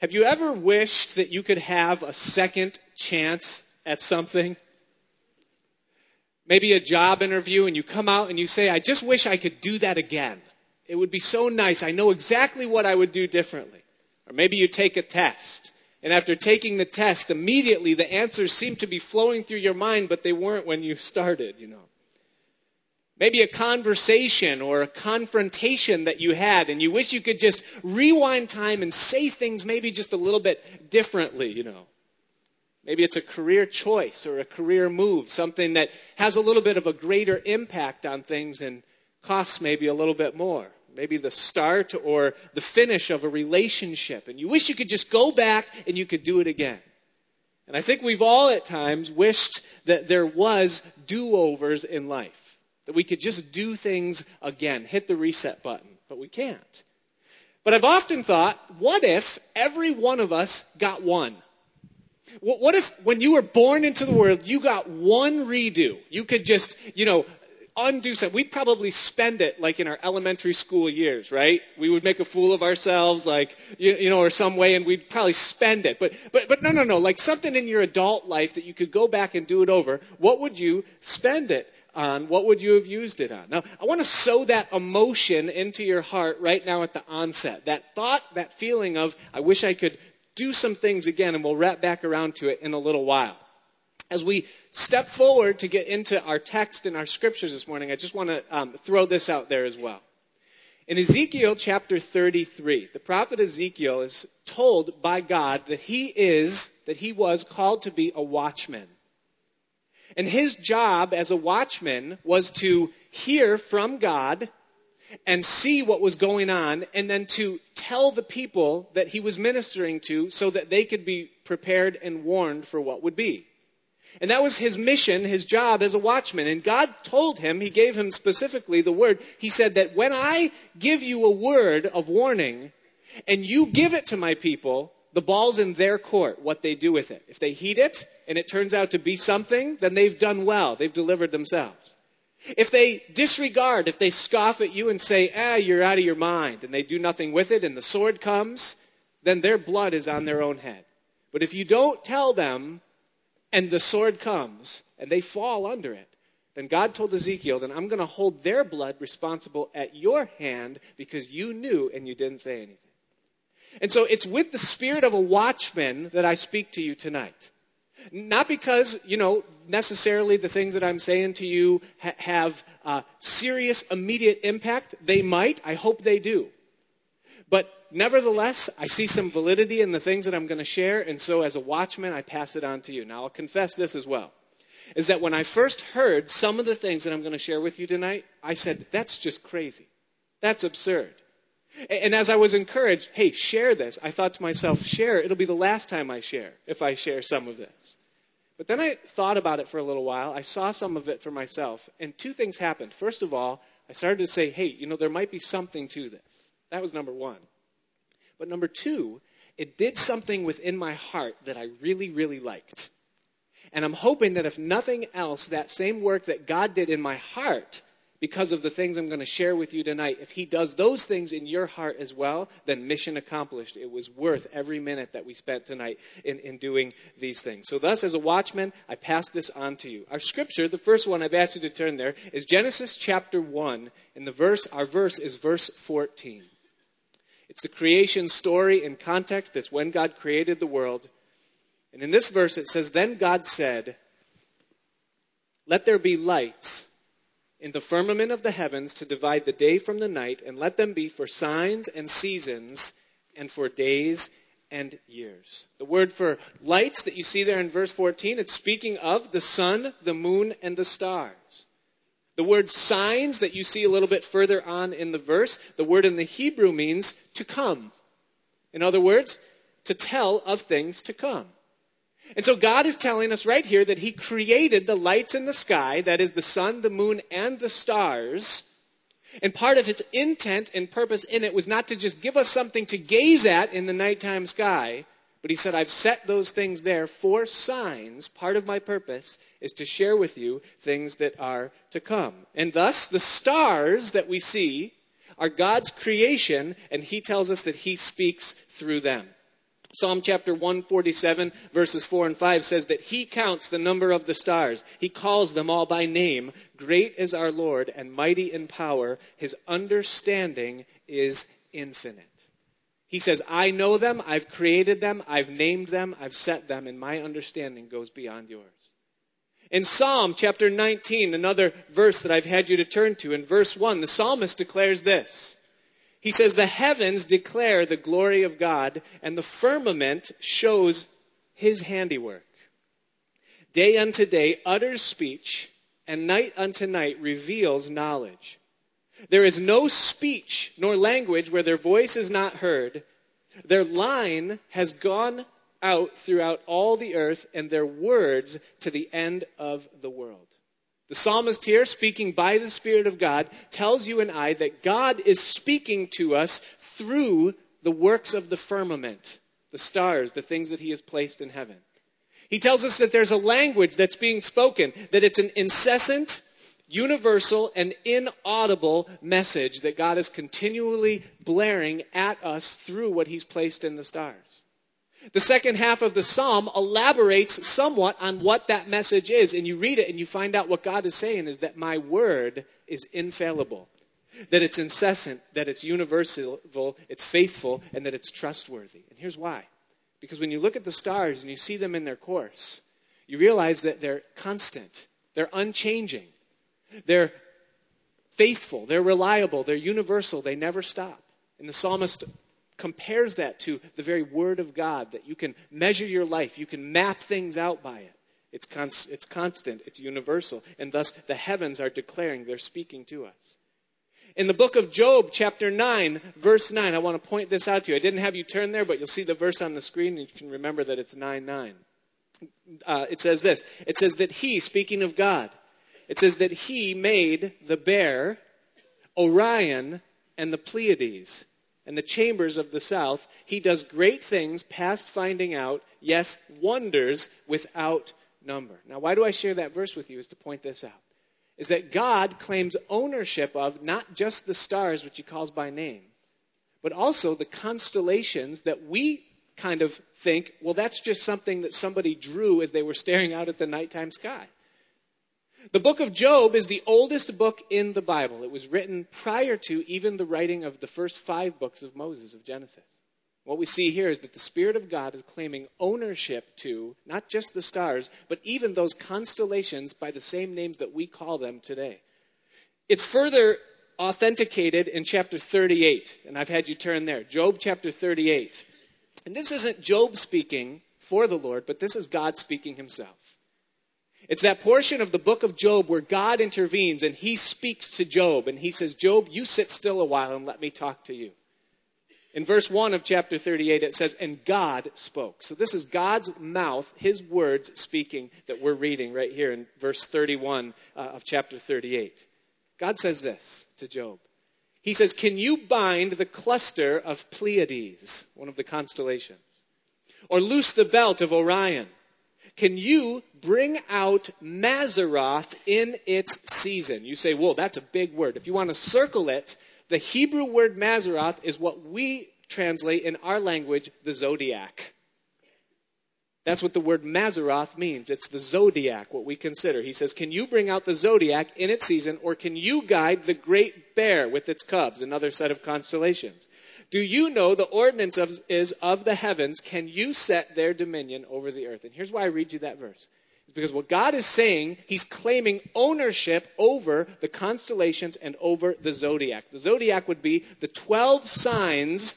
Have you ever wished that you could have a second chance at something? Maybe a job interview and you come out and you say, I just wish I could do that again. It would be so nice. I know exactly what I would do differently. Or maybe you take a test. And after taking the test, immediately the answers seem to be flowing through your mind, but they weren't when you started, you know. Maybe a conversation or a confrontation that you had, and you wish you could just rewind time and say things maybe just a little bit differently, you know. Maybe it's a career choice or a career move, something that has a little bit of a greater impact on things and costs maybe a little bit more. Maybe the start or the finish of a relationship, and you wish you could just go back and you could do it again. And I think we've all at times wished that there was do-overs in life that we could just do things again, hit the reset button, but we can't. But I've often thought, what if every one of us got one? What if when you were born into the world, you got one redo? You could just, you know, undo something. We'd probably spend it like in our elementary school years, right? We would make a fool of ourselves, like, you, you know, or some way, and we'd probably spend it. But, but, but no, no, no. Like something in your adult life that you could go back and do it over. What would you spend it on, what would you have used it on? Now, I want to sow that emotion into your heart right now at the onset. That thought, that feeling of, I wish I could do some things again, and we'll wrap back around to it in a little while. As we step forward to get into our text and our scriptures this morning, I just want to um, throw this out there as well. In Ezekiel chapter 33, the prophet Ezekiel is told by God that he is, that he was called to be a watchman. And his job as a watchman was to hear from God and see what was going on and then to tell the people that he was ministering to so that they could be prepared and warned for what would be. And that was his mission, his job as a watchman. And God told him, he gave him specifically the word. He said that when I give you a word of warning and you give it to my people, the ball's in their court, what they do with it. If they heed it and it turns out to be something, then they've done well. They've delivered themselves. If they disregard, if they scoff at you and say, ah, you're out of your mind, and they do nothing with it and the sword comes, then their blood is on their own head. But if you don't tell them and the sword comes and they fall under it, then God told Ezekiel, then I'm going to hold their blood responsible at your hand because you knew and you didn't say anything. And so it's with the spirit of a watchman that I speak to you tonight. Not because, you know, necessarily the things that I'm saying to you ha- have uh, serious, immediate impact. They might. I hope they do. But nevertheless, I see some validity in the things that I'm going to share. And so as a watchman, I pass it on to you. Now, I'll confess this as well. Is that when I first heard some of the things that I'm going to share with you tonight, I said, that's just crazy. That's absurd. And as I was encouraged, hey, share this, I thought to myself, share, it'll be the last time I share if I share some of this. But then I thought about it for a little while. I saw some of it for myself, and two things happened. First of all, I started to say, hey, you know, there might be something to this. That was number one. But number two, it did something within my heart that I really, really liked. And I'm hoping that if nothing else, that same work that God did in my heart because of the things I'm going to share with you tonight, if He does those things in your heart as well, then mission accomplished. It was worth every minute that we spent tonight in, in doing these things. So, thus, as a watchman, I pass this on to you. Our scripture, the first one I've asked you to turn there, is Genesis chapter 1, and the verse, our verse is verse 14. It's the creation story in context. It's when God created the world. And in this verse, it says, Then God said, Let there be lights in the firmament of the heavens to divide the day from the night, and let them be for signs and seasons and for days and years. The word for lights that you see there in verse 14, it's speaking of the sun, the moon, and the stars. The word signs that you see a little bit further on in the verse, the word in the Hebrew means to come. In other words, to tell of things to come. And so God is telling us right here that He created the lights in the sky, that is the sun, the moon, and the stars. And part of His intent and purpose in it was not to just give us something to gaze at in the nighttime sky, but He said, I've set those things there for signs. Part of my purpose is to share with you things that are to come. And thus, the stars that we see are God's creation, and He tells us that He speaks through them. Psalm chapter 147, verses 4 and 5 says that He counts the number of the stars. He calls them all by name. Great is our Lord and mighty in power. His understanding is infinite. He says, I know them, I've created them, I've named them, I've set them, and my understanding goes beyond yours. In Psalm chapter 19, another verse that I've had you to turn to, in verse 1, the psalmist declares this he says, The heavens declare the glory of God, and the firmament shows his handiwork. Day unto day utters speech, and night unto night reveals knowledge. There is no speech nor language where their voice is not heard. Their line has gone out throughout all the earth, and their words to the end of the world. The psalmist here, speaking by the Spirit of God, tells you and I that God is speaking to us through the works of the firmament, the stars, the things that He has placed in heaven. He tells us that there's a language that's being spoken, that it's an incessant, universal, and inaudible message that God is continually blaring at us through what He's placed in the stars. The second half of the psalm elaborates somewhat on what that message is. And you read it and you find out what God is saying is that my word is infallible, that it's incessant, that it's universal, it's faithful, and that it's trustworthy. And here's why. Because when you look at the stars and you see them in their course, you realize that they're constant, they're unchanging, they're faithful, they're reliable, they're universal, they never stop. And the psalmist compares that to the very Word of God, that you can measure your life, you can map things out by it. It's, it's constant, it's universal, and thus the heavens are declaring they're speaking to us. In the book of Job, chapter 9, verse 9, I want to point this out to you. I didn't have you turn there, but you'll see the verse on the screen, and you can remember that it's 9 9. Uh, it says this It says that He, speaking of God, it says that He made the bear, Orion, and the Pleiades and the chambers of the south, he does great things past finding out, yes, wonders without number. Now, why do I share that verse with you? Is to point this out. Is that God claims ownership of not just the stars, which he calls by name, but also the constellations that we kind of think, well, that's just something that somebody drew as they were staring out at the nighttime sky. The book of Job is the oldest book in the Bible. It was written prior to even the writing of the first five books of Moses, of Genesis. What we see here is that the Spirit of God is claiming ownership to not just the stars, but even those constellations by the same names that we call them today. It's further authenticated in chapter 38, and I've had you turn there. Job chapter 38. And this isn't Job speaking for the Lord, but this is God speaking himself. It's that portion of the book of Job where God intervenes and he speaks to Job and he says, Job, you sit still a while and let me talk to you. In verse 1 of chapter 38, it says, And God spoke. So this is God's mouth, his words speaking that we're reading right here in verse 31 uh, of chapter 38. God says this to Job. He says, Can you bind the cluster of Pleiades, one of the constellations, or loose the belt of Orion? Can you bring out Mazzaroth in its season? You say, whoa, that's a big word. If you want to circle it, the Hebrew word Mazzaroth is what we translate in our language the zodiac. That's what the word Mazzaroth means. It's the zodiac, what we consider. He says, Can you bring out the zodiac in its season, or can you guide the great bear with its cubs, another set of constellations? Do you know the ordinance of, is of the heavens? Can you set their dominion over the earth? And here's why I read you that verse. It's because what God is saying, He's claiming ownership over the constellations and over the zodiac. The zodiac would be the 12 signs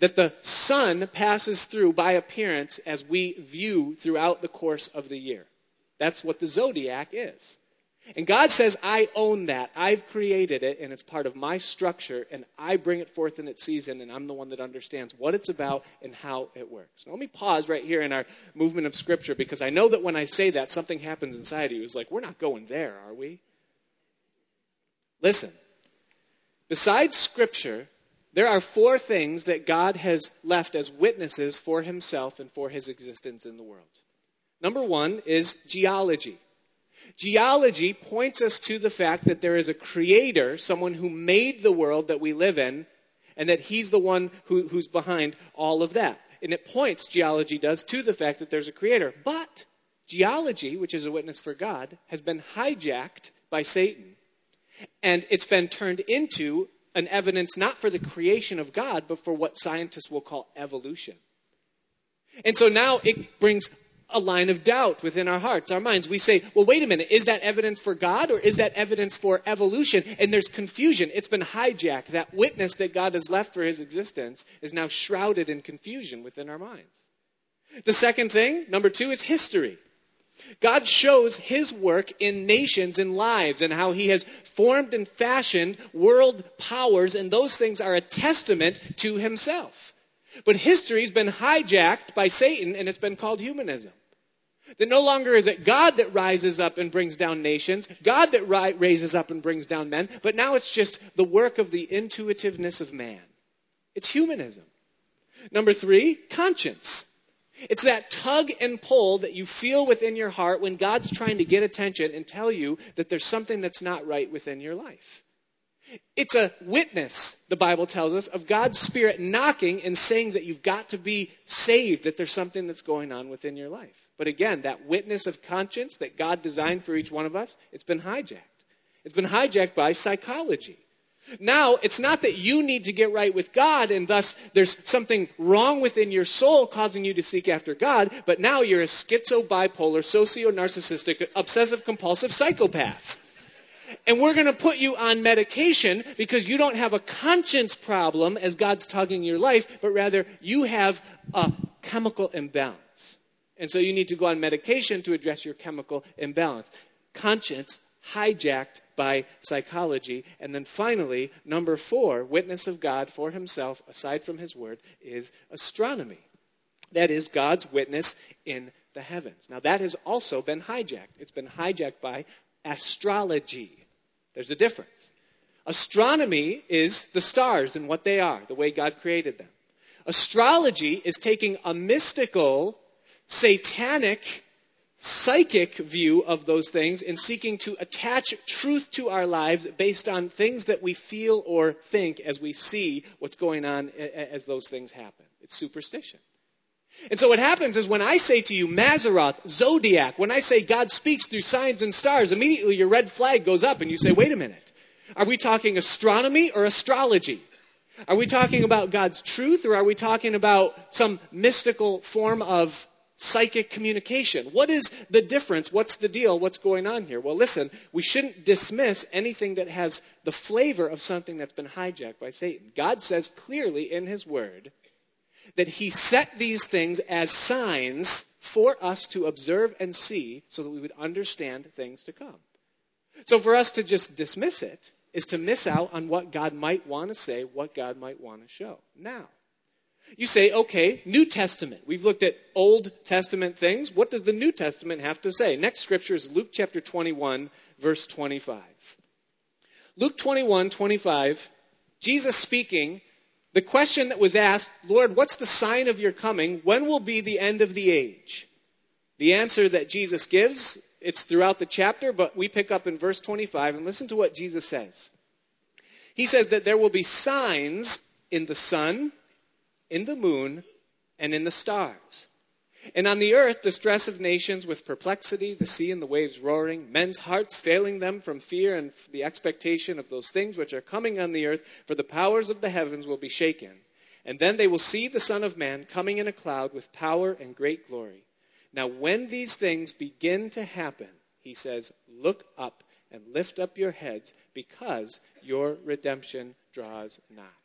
that the sun passes through by appearance as we view throughout the course of the year. That's what the zodiac is. And God says, I own that. I've created it, and it's part of my structure, and I bring it forth in its season, and I'm the one that understands what it's about and how it works. Now, let me pause right here in our movement of Scripture, because I know that when I say that, something happens inside you. It's like, we're not going there, are we? Listen. Besides Scripture, there are four things that God has left as witnesses for himself and for his existence in the world. Number one is geology. Geology points us to the fact that there is a creator, someone who made the world that we live in, and that he's the one who, who's behind all of that. and it points, geology does, to the fact that there's a creator. But geology, which is a witness for God, has been hijacked by Satan. And it's been turned into an evidence not for the creation of God, but for what scientists will call evolution. And so now it brings a line of doubt within our hearts, our minds. We say, well, wait a minute, is that evidence for God or is that evidence for evolution? And there's confusion. It's been hijacked. That witness that God has left for his existence is now shrouded in confusion within our minds. The second thing, number two, is history. God shows his work in nations and lives and how he has formed and fashioned world powers, and those things are a testament to himself. But history's been hijacked by Satan and it's been called humanism. That no longer is it God that rises up and brings down nations, God that ri- raises up and brings down men, but now it's just the work of the intuitiveness of man. It's humanism. Number three, conscience. It's that tug and pull that you feel within your heart when God's trying to get attention and tell you that there's something that's not right within your life. It's a witness, the Bible tells us, of God's Spirit knocking and saying that you've got to be saved, that there's something that's going on within your life. But again, that witness of conscience that God designed for each one of us, it's been hijacked. It's been hijacked by psychology. Now, it's not that you need to get right with God and thus there's something wrong within your soul causing you to seek after God, but now you're a schizo bipolar, socio narcissistic, obsessive compulsive psychopath. And we're going to put you on medication because you don't have a conscience problem as God's tugging your life, but rather you have a chemical imbalance. And so you need to go on medication to address your chemical imbalance. Conscience hijacked by psychology. And then finally, number four, witness of God for himself, aside from his word, is astronomy. That is God's witness in the heavens. Now, that has also been hijacked. It's been hijacked by astrology. There's a difference. Astronomy is the stars and what they are, the way God created them. Astrology is taking a mystical, satanic, psychic view of those things and seeking to attach truth to our lives based on things that we feel or think as we see what's going on as those things happen. It's superstition. And so what happens is when I say to you Mazzaroth, zodiac, when I say God speaks through signs and stars, immediately your red flag goes up and you say, wait a minute. Are we talking astronomy or astrology? Are we talking about God's truth or are we talking about some mystical form of psychic communication? What is the difference? What's the deal? What's going on here? Well, listen, we shouldn't dismiss anything that has the flavor of something that's been hijacked by Satan. God says clearly in His Word that He set these things as signs for us to observe and see so that we would understand things to come. So for us to just dismiss it is to miss out on what God might want to say, what God might want to show. Now, you say, okay, New Testament. We've looked at Old Testament things. What does the New Testament have to say? Next scripture is Luke chapter 21, verse 25. Luke 21, 25, Jesus speaking, the question that was asked, Lord, what's the sign of your coming? When will be the end of the age? The answer that Jesus gives, it's throughout the chapter, but we pick up in verse 25 and listen to what Jesus says. He says that there will be signs in the sun, in the moon, and in the stars. And on the earth, the stress of nations with perplexity, the sea and the waves roaring, men's hearts failing them from fear and the expectation of those things which are coming on the earth, for the powers of the heavens will be shaken. And then they will see the Son of Man coming in a cloud with power and great glory. Now, when these things begin to happen, he says, look up and lift up your heads because your redemption draws nigh.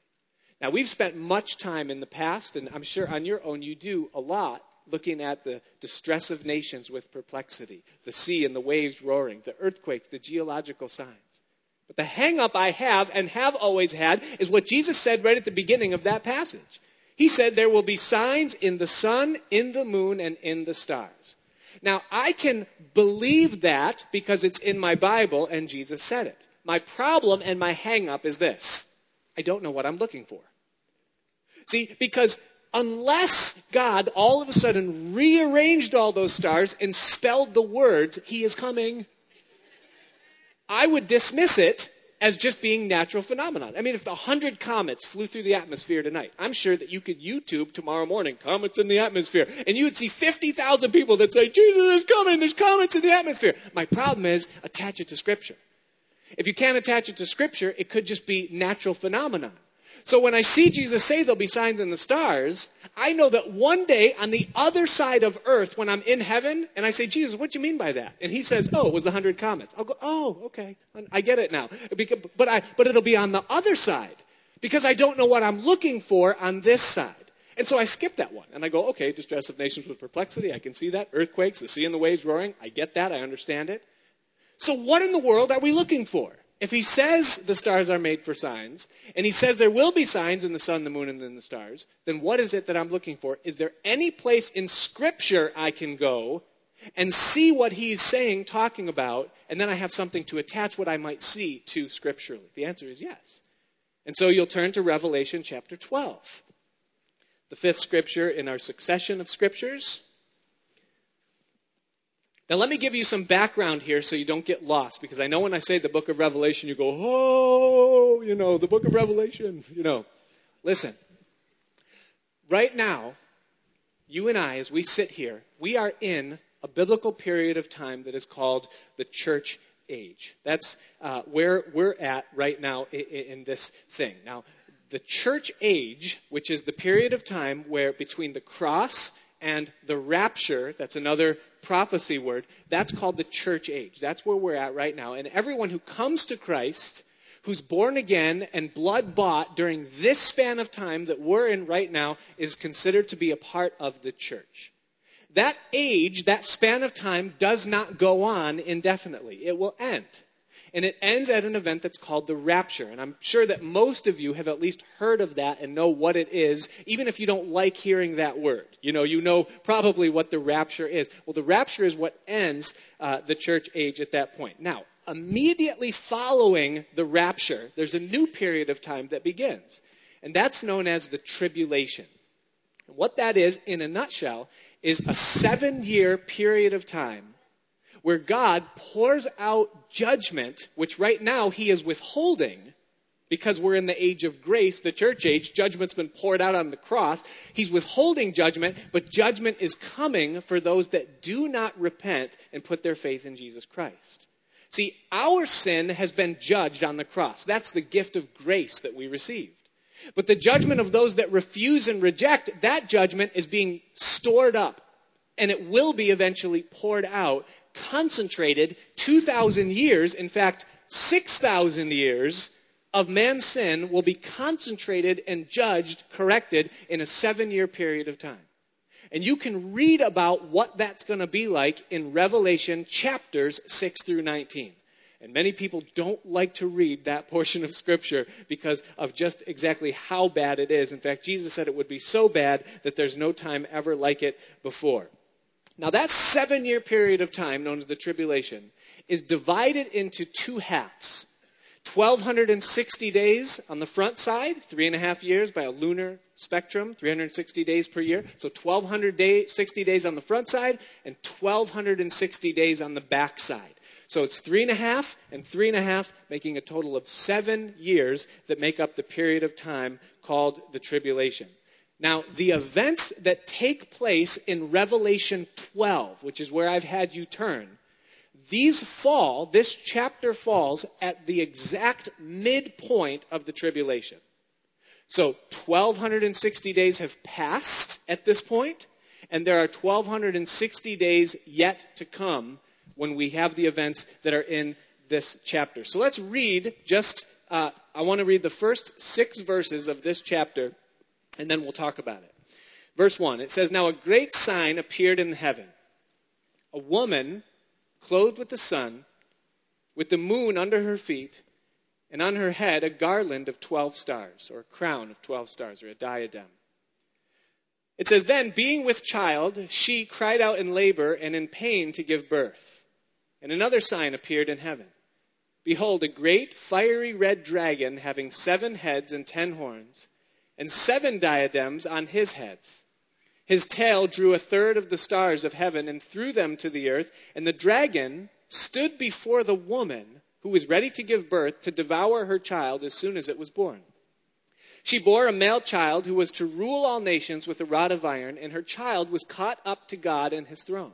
Now, we've spent much time in the past, and I'm sure on your own you do a lot, looking at the distress of nations with perplexity, the sea and the waves roaring, the earthquakes, the geological signs. But the hang up I have and have always had is what Jesus said right at the beginning of that passage. He said there will be signs in the sun, in the moon, and in the stars. Now, I can believe that because it's in my Bible and Jesus said it. My problem and my hang up is this I don't know what I'm looking for. See, because unless God all of a sudden rearranged all those stars and spelled the words, He is coming, I would dismiss it as just being natural phenomenon. I mean, if a hundred comets flew through the atmosphere tonight, I'm sure that you could YouTube tomorrow morning, comets in the atmosphere, and you would see 50,000 people that say, Jesus is coming, there's comets in the atmosphere. My problem is, attach it to scripture. If you can't attach it to scripture, it could just be natural phenomena. So when I see Jesus say there'll be signs in the stars, I know that one day on the other side of earth, when I'm in heaven, and I say, Jesus, what do you mean by that? And he says, oh, it was the hundred comets. I'll go, oh, okay. I get it now. But, I, but it'll be on the other side because I don't know what I'm looking for on this side. And so I skip that one. And I go, okay, distress of nations with perplexity. I can see that. Earthquakes, the sea and the waves roaring. I get that. I understand it. So what in the world are we looking for? If he says the stars are made for signs, and he says there will be signs in the sun, the moon, and in the stars, then what is it that I'm looking for? Is there any place in Scripture I can go and see what he's saying, talking about, and then I have something to attach what I might see to scripturally? The answer is yes. And so you'll turn to Revelation chapter 12, the fifth scripture in our succession of scriptures. Now, let me give you some background here so you don't get lost, because I know when I say the book of Revelation, you go, oh, you know, the book of Revelation, you know. Listen, right now, you and I, as we sit here, we are in a biblical period of time that is called the church age. That's uh, where we're at right now in, in this thing. Now, the church age, which is the period of time where between the cross and the rapture, that's another prophecy word, that's called the church age. That's where we're at right now. And everyone who comes to Christ, who's born again and blood bought during this span of time that we're in right now, is considered to be a part of the church. That age, that span of time, does not go on indefinitely. It will end and it ends at an event that's called the rapture. And I'm sure that most of you have at least heard of that and know what it is, even if you don't like hearing that word. You know, you know probably what the rapture is. Well, the rapture is what ends uh, the church age at that point. Now, immediately following the rapture, there's a new period of time that begins, and that's known as the tribulation. What that is, in a nutshell, is a seven year period of time where God pours out judgment, which right now he is withholding because we're in the age of grace, the church age. Judgment's been poured out on the cross. He's withholding judgment, but judgment is coming for those that do not repent and put their faith in Jesus Christ. See, our sin has been judged on the cross. That's the gift of grace that we received. But the judgment of those that refuse and reject, that judgment is being stored up. And it will be eventually poured out concentrated 2,000 years, in fact, 6,000 years of man's sin will be concentrated and judged, corrected in a seven year period of time. And you can read about what that's going to be like in Revelation chapters 6 through 19. And many people don't like to read that portion of Scripture because of just exactly how bad it is. In fact, Jesus said it would be so bad that there's no time ever like it before. Now, that seven year period of time, known as the tribulation, is divided into two halves 1,260 days on the front side, three and a half years by a lunar spectrum, 360 days per year. So 1,260 days on the front side and 1,260 days on the back side. So it's three and a half and three and a half, making a total of seven years that make up the period of time called the tribulation. Now, the events that take place in Revelation 12, which is where I've had you turn, these fall, this chapter falls at the exact midpoint of the tribulation. So 1260 days have passed at this point, and there are 1260 days yet to come when we have the events that are in this chapter. So let's read just, uh, I want to read the first six verses of this chapter and then we'll talk about it. Verse 1 it says, Now a great sign appeared in heaven a woman clothed with the sun, with the moon under her feet, and on her head a garland of 12 stars, or a crown of 12 stars, or a diadem. It says, Then, being with child, she cried out in labor and in pain to give birth. And another sign appeared in heaven. Behold, a great fiery red dragon having seven heads and ten horns and seven diadems on his heads. His tail drew a third of the stars of heaven and threw them to the earth, and the dragon stood before the woman who was ready to give birth, to devour her child as soon as it was born. She bore a male child who was to rule all nations with a rod of iron, and her child was caught up to God and his throne.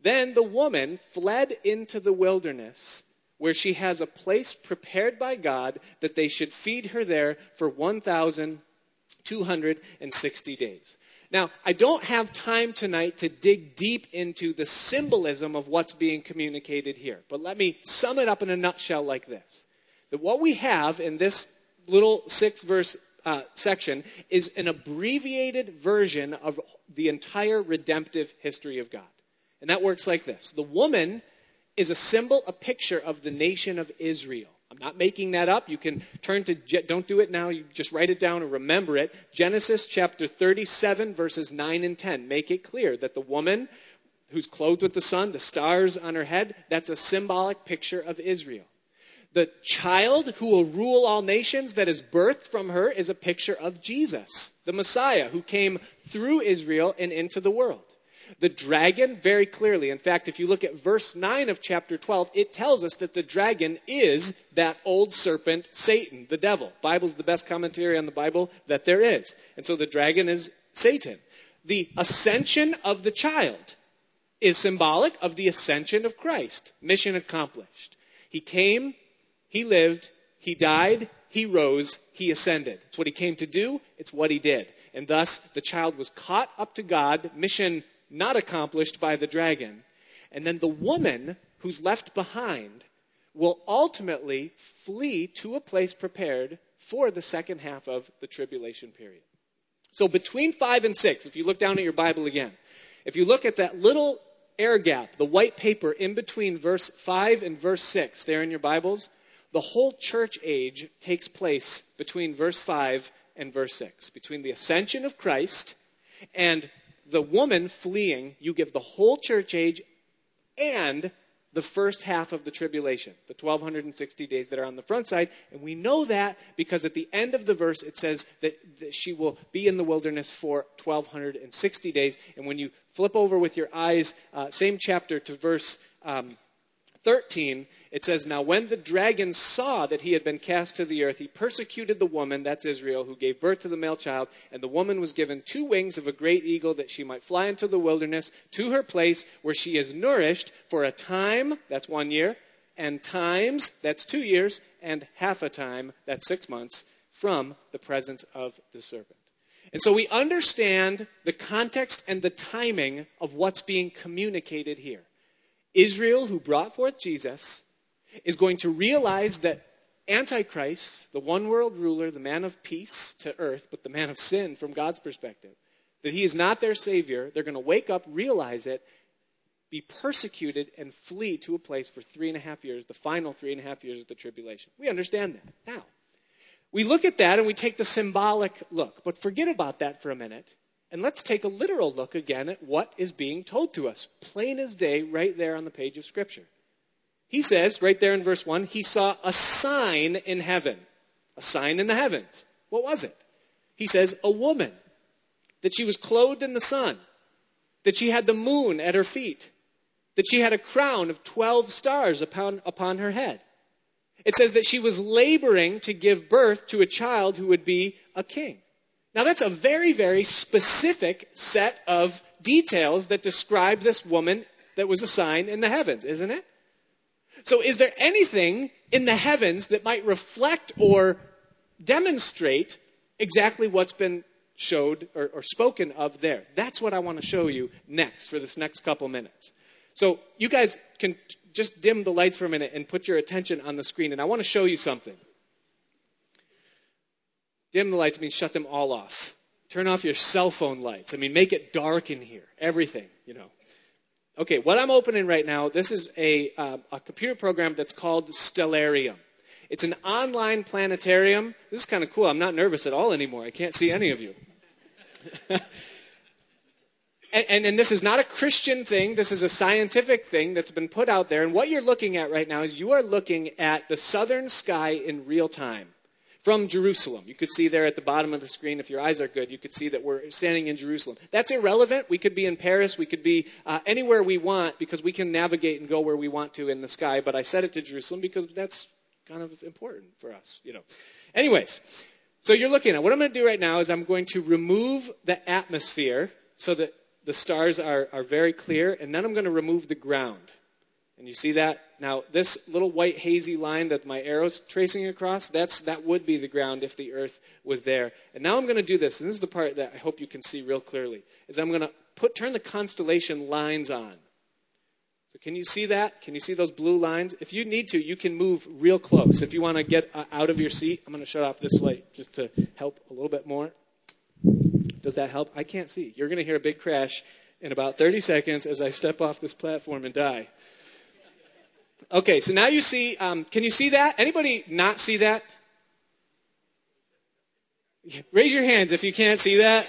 Then the woman fled into the wilderness, where she has a place prepared by God that they should feed her there for 1,260 days. Now, I don't have time tonight to dig deep into the symbolism of what's being communicated here, but let me sum it up in a nutshell like this. That what we have in this little six verse uh, section is an abbreviated version of the entire redemptive history of God. And that works like this The woman is a symbol, a picture of the nation of Israel. I'm not making that up. You can turn to, don't do it now. You just write it down and remember it. Genesis chapter 37, verses 9 and 10 make it clear that the woman who's clothed with the sun, the stars on her head, that's a symbolic picture of Israel. The child who will rule all nations that is birthed from her is a picture of Jesus, the Messiah who came through Israel and into the world. The dragon, very clearly, in fact, if you look at verse 9 of chapter 12, it tells us that the dragon is that old serpent, Satan, the devil. Bible's the best commentary on the Bible that there is. And so the dragon is Satan. The ascension of the child is symbolic of the ascension of Christ. Mission accomplished. He came, he lived, he died, he rose, he ascended. It's what he came to do, it's what he did. And thus, the child was caught up to God, mission not accomplished by the dragon. And then the woman who's left behind will ultimately flee to a place prepared for the second half of the tribulation period. So between 5 and 6, if you look down at your Bible again, if you look at that little air gap, the white paper in between verse 5 and verse 6 there in your Bibles, the whole church age takes place between verse 5 and verse 6, between the ascension of Christ and the woman fleeing, you give the whole church age and the first half of the tribulation, the 1260 days that are on the front side. And we know that because at the end of the verse it says that, that, she will be in the wilderness for 1260 days. And when you flip over with your eyes, uh, same chapter to verse um, 13, it says, Now when the dragon saw that he had been cast to the earth, he persecuted the woman, that's Israel, who gave birth to the male child, and the woman was given two wings of a great eagle that she might fly into the wilderness to her place where she is nourished for a time, that's one year, and times, that's two years, and half a time, that's six months, from the presence of the serpent. And so we understand the context and the timing of what's being communicated here. Israel, who brought forth Jesus, is going to realize that Antichrist, the one world ruler, the man of peace to earth, but the man of sin from God's perspective, that he is not their Savior. They're going to wake up, realize it, be persecuted, and flee to a place for three and a half years, the final three and a half years of the tribulation. We understand that. Now, we look at that and we take the symbolic look, but forget about that for a minute and let's take a literal look again at what is being told to us, plain as day, right there on the page of Scripture. He says, right there in verse 1, he saw a sign in heaven. A sign in the heavens. What was it? He says, a woman. That she was clothed in the sun. That she had the moon at her feet. That she had a crown of 12 stars upon, upon her head. It says that she was laboring to give birth to a child who would be a king. Now, that's a very, very specific set of details that describe this woman that was a sign in the heavens, isn't it? So, is there anything in the heavens that might reflect or demonstrate exactly what's been showed or, or spoken of there? That's what I want to show you next for this next couple minutes. So, you guys can just dim the lights for a minute and put your attention on the screen, and I want to show you something. Dim the lights means shut them all off. Turn off your cell phone lights. I mean, make it dark in here. Everything, you know. Okay, what I'm opening right now, this is a, uh, a computer program that's called Stellarium. It's an online planetarium. This is kind of cool. I'm not nervous at all anymore. I can't see any of you. and, and, and, this is not a Christian thing. This is a scientific thing that's been put out there. And what you're looking at right now is you are looking at the southern sky in real time from Jerusalem. You could see there at the bottom of the screen, if your eyes are good, you could see that we're standing in Jerusalem. That's irrelevant. We could be in Paris. We could be uh, anywhere we want because we can navigate and go where we want to in the sky. But I set it to Jerusalem because that's kind of important for us, you know. Anyways, so you're looking at what I'm going to do right now is I'm going to remove the atmosphere so that the stars are, are very clear, and then I'm going to remove the ground. And you see that? Now, this little white hazy line that my arrow's tracing across, that's, that would be the ground if the earth was there. And now I'm going to do this, and this is the part that I hope you can see real clearly, is I'm going to turn the constellation lines on. So can you see that? Can you see those blue lines? If you need to, you can move real close. If you want to get uh, out of your seat, I'm going to shut off this light just to help a little bit more. Does that help? I can't see. You're going to hear a big crash in about 30 seconds as I step off this platform and die. Okay, so now you see, um, can you see that? Anybody not see that? Raise your hands if you can't see that.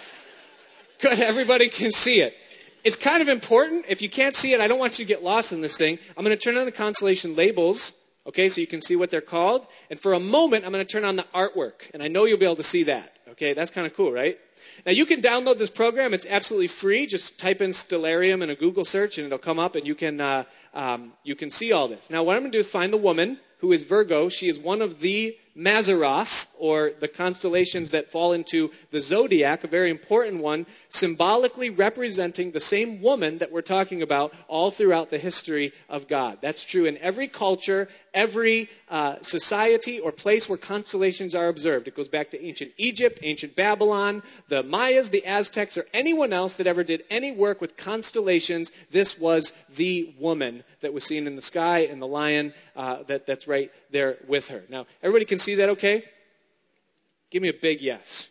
Good, everybody can see it. It's kind of important. If you can't see it, I don't want you to get lost in this thing. I'm going to turn on the constellation labels, okay, so you can see what they're called. And for a moment, I'm going to turn on the artwork. And I know you'll be able to see that. Okay, that's kind of cool, right? Now you can download this program. It's absolutely free. Just type in Stellarium in a Google search and it'll come up and you can, uh, um, you can see all this. Now, what I'm going to do is find the woman who is Virgo. She is one of the Mazzaroth, or the constellations that fall into the zodiac, a very important one, symbolically representing the same woman that we're talking about all throughout the history of God. That's true in every culture, every uh, society or place where constellations are observed. It goes back to ancient Egypt, ancient Babylon, the Mayas, the Aztecs, or anyone else that ever did any work with constellations. This was the woman that was seen in the sky and the lion uh, that, that's right there with her. Now, everybody can see that okay? Give me a big yes.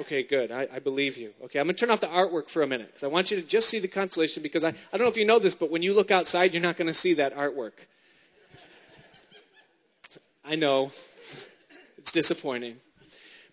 Okay, good. I, I, believe you. Okay, I'm going to turn off the artwork for a minute because I want you to just see the constellation because I, I don't know if you know this, but when you look outside, you're not going to see that artwork. I know. It's disappointing.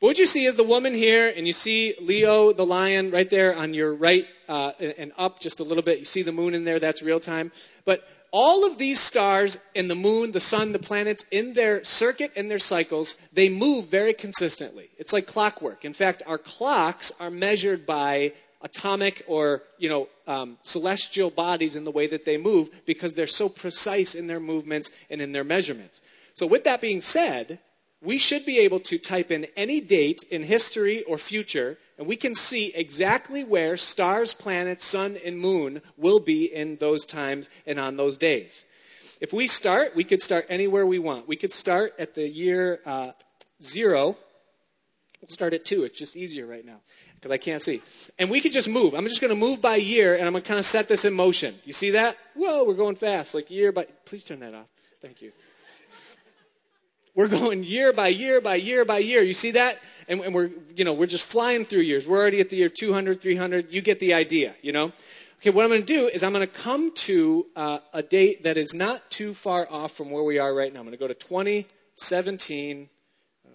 But what you see is the woman here, and you see Leo, the lion, right there on your right uh, and up just a little bit. You see the moon in there, that's real time. But all of these stars and the moon, the sun, the planets, in their circuit and their cycles, they move very consistently. It's like clockwork. In fact, our clocks are measured by atomic or you know um, celestial bodies in the way that they move because they're so precise in their movements and in their measurements. So, with that being said, we should be able to type in any date in history or future and we can see exactly where stars, planets, sun, and moon will be in those times and on those days. If we start, we could start anywhere we want. We could start at the year uh, zero. We'll start at two. It's just easier right now because I can't see. And we could just move. I'm just going to move by year and I'm going to kind of set this in motion. You see that? Whoa, we're going fast. Like year by. Please turn that off. Thank you. We're going year by year by year by year. You see that? and, and we're, you know, we're just flying through years. We're already at the year 200, 300. You get the idea, you know? Okay, what I'm going to do is I'm going to come to uh, a date that is not too far off from where we are right now. I'm going to go to 2017. Um,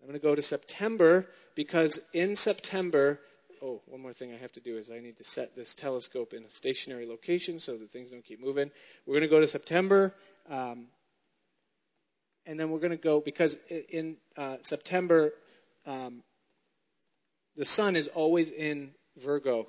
I'm going to go to September because in September, oh, one more thing I have to do is I need to set this telescope in a stationary location so that things don't keep moving. We're going to go to September um, and then we're going to go because in uh, September, um, the sun is always in Virgo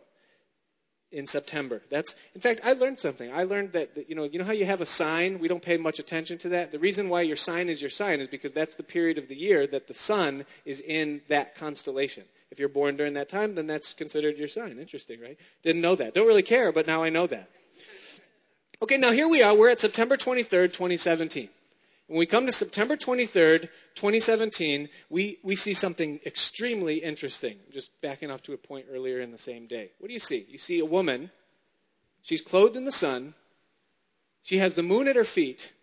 in September. That's in fact, I learned something. I learned that, that, you know you know how you have a sign. We don't pay much attention to that. The reason why your sign is your sign is because that's the period of the year that the sun is in that constellation. If you're born during that time, then that's considered your sign. Interesting, right? Didn't know that. Don't really care, but now I know that. Okay, now here we are. We're at September 23rd, 2017. When we come to September 23rd, 2017, we, we see something extremely interesting. Just backing off to a point earlier in the same day. What do you see? You see a woman. She's clothed in the sun. She has the moon at her feet.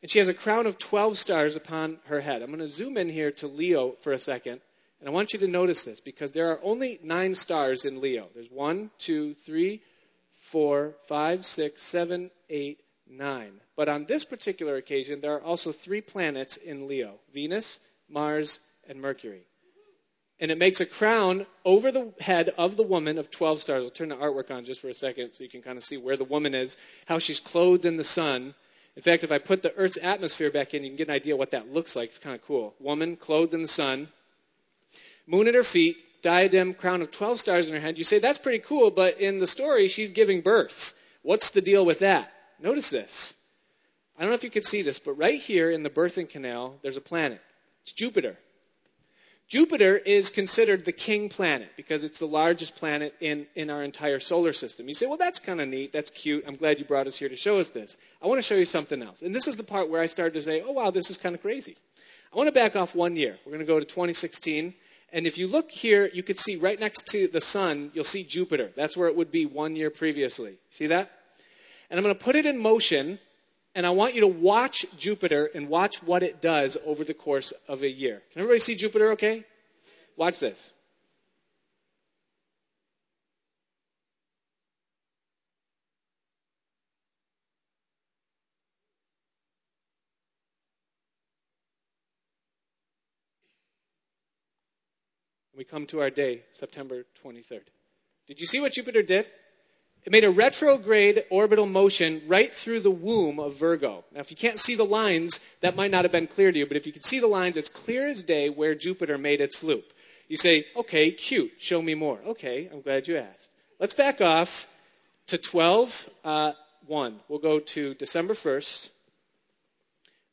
And she has a crown of 12 stars upon her head. I'm going to zoom in here to Leo for a second. And I want you to notice this because there are only nine stars in Leo. There's one, two, three, four, five, six, seven, eight, nine. But on this particular occasion, there are also three planets in Leo Venus, Mars, and Mercury. And it makes a crown over the head of the woman of 12 stars. I'll turn the artwork on just for a second so you can kind of see where the woman is, how she's clothed in the sun. In fact, if I put the Earth's atmosphere back in, you can get an idea what that looks like. It's kind of cool. Woman clothed in the sun, moon at her feet, diadem, crown of 12 stars in her head. You say, that's pretty cool, but in the story, she's giving birth. What's the deal with that? Notice this. I don't know if you can see this, but right here in the birthing canal, there's a planet. It's Jupiter. Jupiter is considered the king planet because it's the largest planet in, in our entire solar system. You say, well, that's kind of neat. That's cute. I'm glad you brought us here to show us this. I want to show you something else. And this is the part where I started to say, oh, wow, this is kind of crazy. I want to back off one year. We're going to go to 2016. And if you look here, you can see right next to the sun, you'll see Jupiter. That's where it would be one year previously. See that? And I'm going to put it in motion and I want you to watch Jupiter and watch what it does over the course of a year. Can everybody see Jupiter okay? Watch this. We come to our day, September 23rd. Did you see what Jupiter did? It made a retrograde orbital motion right through the womb of Virgo. Now, if you can't see the lines, that might not have been clear to you, but if you can see the lines, it's clear as day where Jupiter made its loop. You say, okay, cute, show me more. Okay, I'm glad you asked. Let's back off to 12 uh, 1. We'll go to December 1st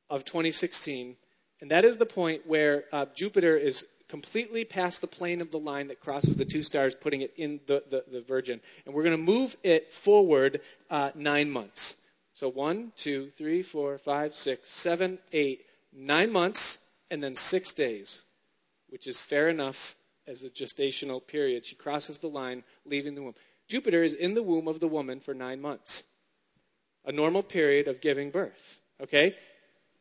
of 2016, and that is the point where uh, Jupiter is completely past the plane of the line that crosses the two stars, putting it in the, the, the Virgin. And we're going to move it forward uh, nine months. So one, two, three, four, five, six, seven, eight, nine months, and then six days, which is fair enough as a gestational period. She crosses the line, leaving the womb. Jupiter is in the womb of the woman for nine months, a normal period of giving birth. Okay?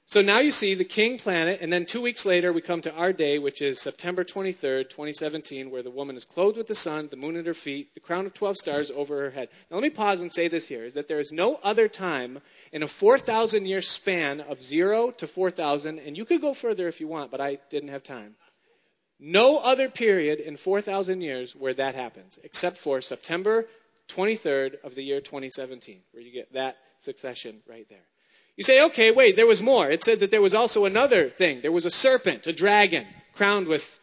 So now you see the king planet, and then two weeks later we come to our day, which is September 23rd, 2017, where the woman is clothed with the sun, the moon at her feet, the crown of 12 stars over her head. Now let me pause and say this here, is that there is no other time in a 4,000 year span of 0 to 4,000, and you could go further if you want, but I didn't have time. No other period in 4,000 years where that happens, except for September 23rd of the year 2017, where you get that succession right there. You say, okay, wait, there was more. It said that there was also another thing. There was a serpent, a dragon, crowned with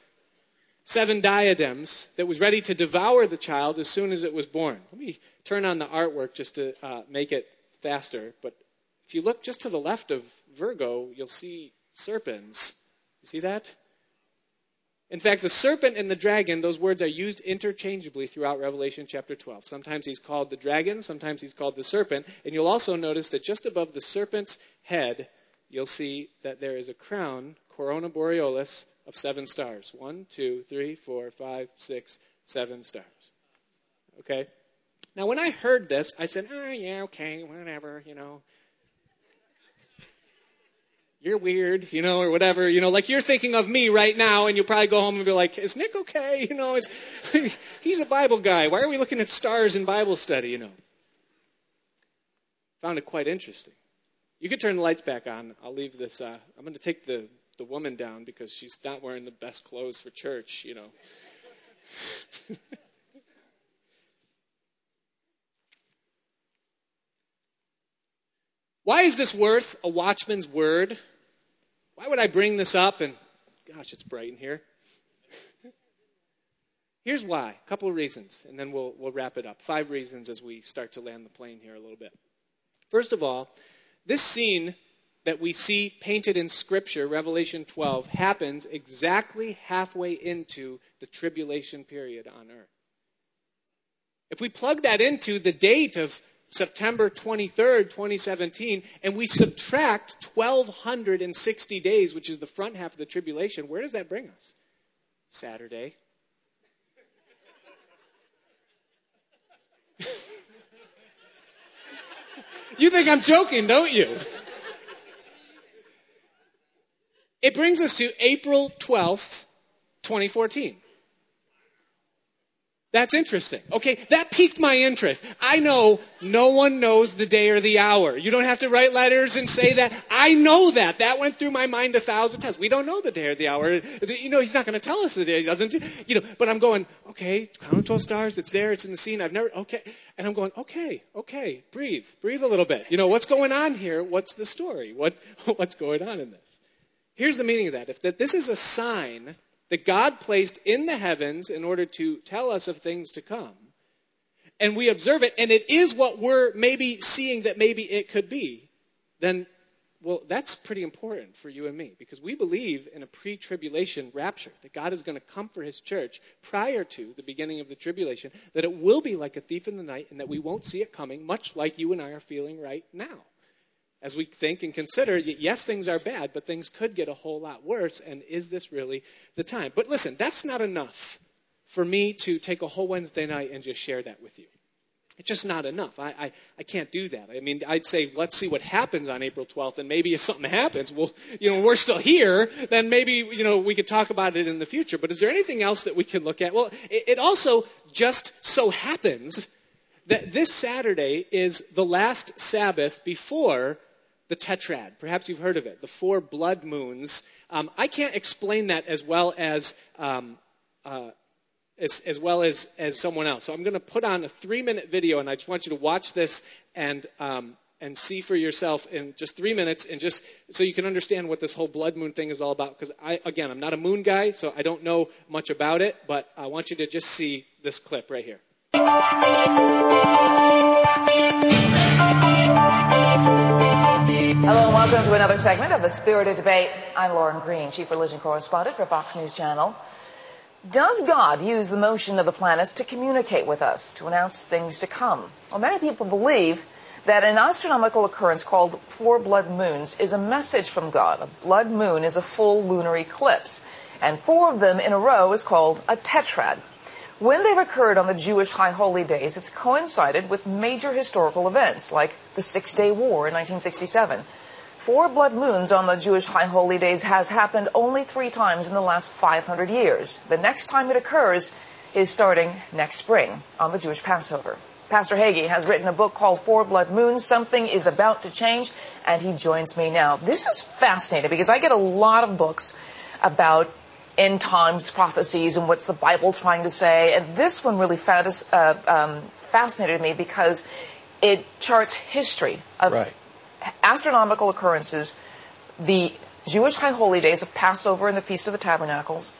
seven diadems that was ready to devour the child as soon as it was born. Let me turn on the artwork just to uh, make it faster. But if you look just to the left of Virgo, you'll see serpents. You see that? In fact, the serpent and the dragon, those words are used interchangeably throughout Revelation chapter 12. Sometimes he's called the dragon, sometimes he's called the serpent. And you'll also notice that just above the serpent's head, you'll see that there is a crown, corona borealis, of seven stars. One, two, three, four, five, six, seven stars. Okay? Now, when I heard this, I said, oh, yeah, okay, whatever, you know you're weird, you know, or whatever, you know, like you're thinking of me right now and you'll probably go home and be like, is Nick okay? You know, he's a Bible guy. Why are we looking at stars in Bible study, you know? Found it quite interesting. You can turn the lights back on. I'll leave this, uh, I'm going to take the, the woman down because she's not wearing the best clothes for church, you know. Why is this worth a watchman's word? Why would I bring this up? And gosh, it's bright in here. Here's why. A couple of reasons, and then we'll, we'll wrap it up. Five reasons as we start to land the plane here a little bit. First of all, this scene that we see painted in Scripture, Revelation 12, happens exactly halfway into the tribulation period on earth. If we plug that into the date of September 23rd, 2017, and we subtract 1,260 days, which is the front half of the tribulation, where does that bring us? Saturday. you think I'm joking, don't you? It brings us to April 12th, 2014. That's interesting. Okay, that piqued my interest. I know no one knows the day or the hour. You don't have to write letters and say that. I know that. That went through my mind a thousand times. We don't know the day or the hour. You know, he's not going to tell us the day. He doesn't. You know, but I'm going, okay, crown of 12 stars. It's there. It's in the scene. I've never, okay. And I'm going, okay, okay, breathe, breathe a little bit. You know, what's going on here? What's the story? What, what's going on in this? Here's the meaning of that. If that this is a sign that God placed in the heavens in order to tell us of things to come. And we observe it, and it is what we're maybe seeing that maybe it could be, then, well, that's pretty important for you and me because we believe in a pre tribulation rapture, that God is going to come for his church prior to the beginning of the tribulation, that it will be like a thief in the night, and that we won't see it coming, much like you and I are feeling right now as we think and consider, yes, things are bad, but things could get a whole lot worse, and is this really the time? But listen, that's not enough for me to take a whole Wednesday night and just share that with you. It's just not enough. I, I, I, can't do that. I mean, I'd say, let's see what happens on April 12th, and maybe if something happens, well, you know, we're still here, then maybe, you know, we could talk about it in the future. But is there anything else that we can look at? Well, it, it also just so happens that this Saturday is the last Sabbath before the tetrad. Perhaps you've heard of it, the four blood moons. Um, I can't explain that as well as, um, uh, as, as, well as, as someone else. So I'm going to put on a three minute video, and I just want you to watch this and, um, and see for yourself in just three minutes, and just so you can understand what this whole blood moon thing is all about. Because I, again, I'm not a moon guy, so I don't know much about it, but I want you to just see this clip right here. Hello and welcome to another segment of the Spirited Debate. I'm Lauren Green, Chief Religion Correspondent for Fox News Channel. Does God use the motion of the planets to communicate with us, to announce things to come? Well, many people believe that an astronomical occurrence called four blood moons is a message from God. A blood moon is a full lunar eclipse, and four of them in a row is called a tetrad. When they've occurred on the Jewish high holy days, it's coincided with major historical events like the Six Day War in 1967. Four blood moons on the Jewish high holy days has happened only three times in the last 500 years. The next time it occurs is starting next spring on the Jewish Passover. Pastor Hagee has written a book called Four Blood Moons. Something is about to change, and he joins me now. This is fascinating because I get a lot of books about end times prophecies and what's the Bible trying to say. And this one really uh, um, fascinated me because it charts history of right. astronomical occurrences, the Jewish high holy days of Passover and the Feast of the Tabernacles,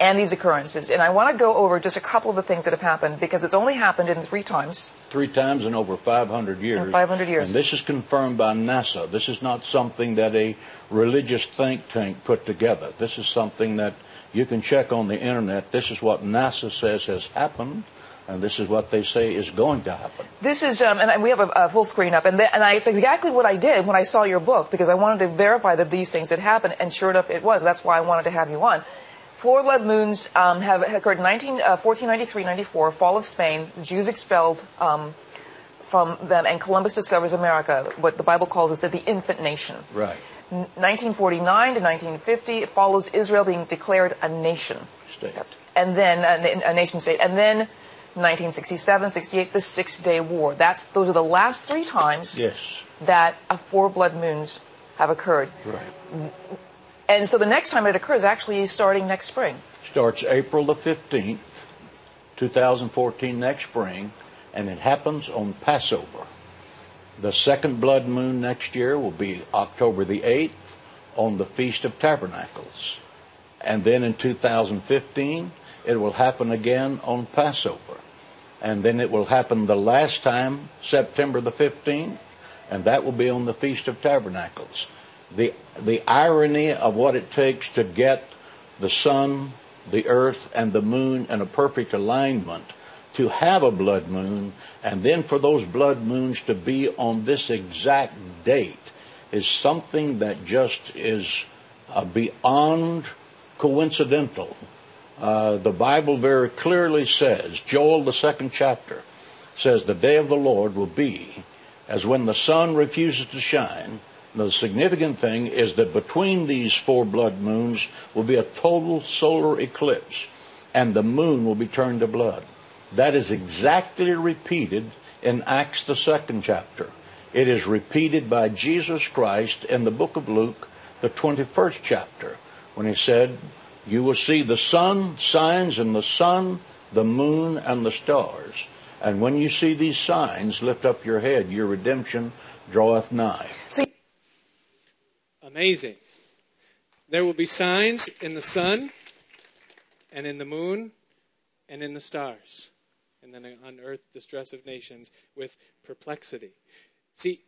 and these occurrences. And I want to go over just a couple of the things that have happened because it's only happened in three times. Three times in over 500 years. In 500 years. And this is confirmed by NASA. This is not something that a religious think tank put together. This is something that you can check on the internet. This is what NASA says has happened. And this is what they say is going to happen. This is, um, and we have a, a, full screen up, and, the, and I, it's exactly what I did when I saw your book because I wanted to verify that these things had happened, and sure enough, it was. That's why I wanted to have you on. Four blood moons um, have occurred in 19, uh, 1493, 94, fall of Spain. The Jews expelled um, from them, and Columbus discovers America, what the Bible calls us the infant nation. Right. 1949 to 1950, it follows Israel being declared a nation. State. And then a, a nation state. And then 1967, 68, the Six Day War. That's those are the last three times yes. that a four blood moons have occurred. Right. And so the next time it occurs actually is starting next spring. Starts April the 15th, 2014, next spring, and it happens on Passover. The second blood moon next year will be October the 8th on the Feast of Tabernacles. And then in 2015, it will happen again on Passover. And then it will happen the last time, September the 15th, and that will be on the Feast of Tabernacles the, the irony of what it takes to get the sun, the earth, and the moon in a perfect alignment to have a blood moon, and then for those blood moons to be on this exact date is something that just is uh, beyond coincidental. Uh, the Bible very clearly says, Joel, the second chapter, says the day of the Lord will be as when the sun refuses to shine the significant thing is that between these four blood moons will be a total solar eclipse, and the moon will be turned to blood. That is exactly repeated in Acts, the second chapter. It is repeated by Jesus Christ in the book of Luke, the 21st chapter, when he said, You will see the sun, signs in the sun, the moon, and the stars. And when you see these signs, lift up your head, your redemption draweth nigh. Amazing. There will be signs in the sun and in the moon and in the stars. And then on earth, distress of nations with perplexity. See,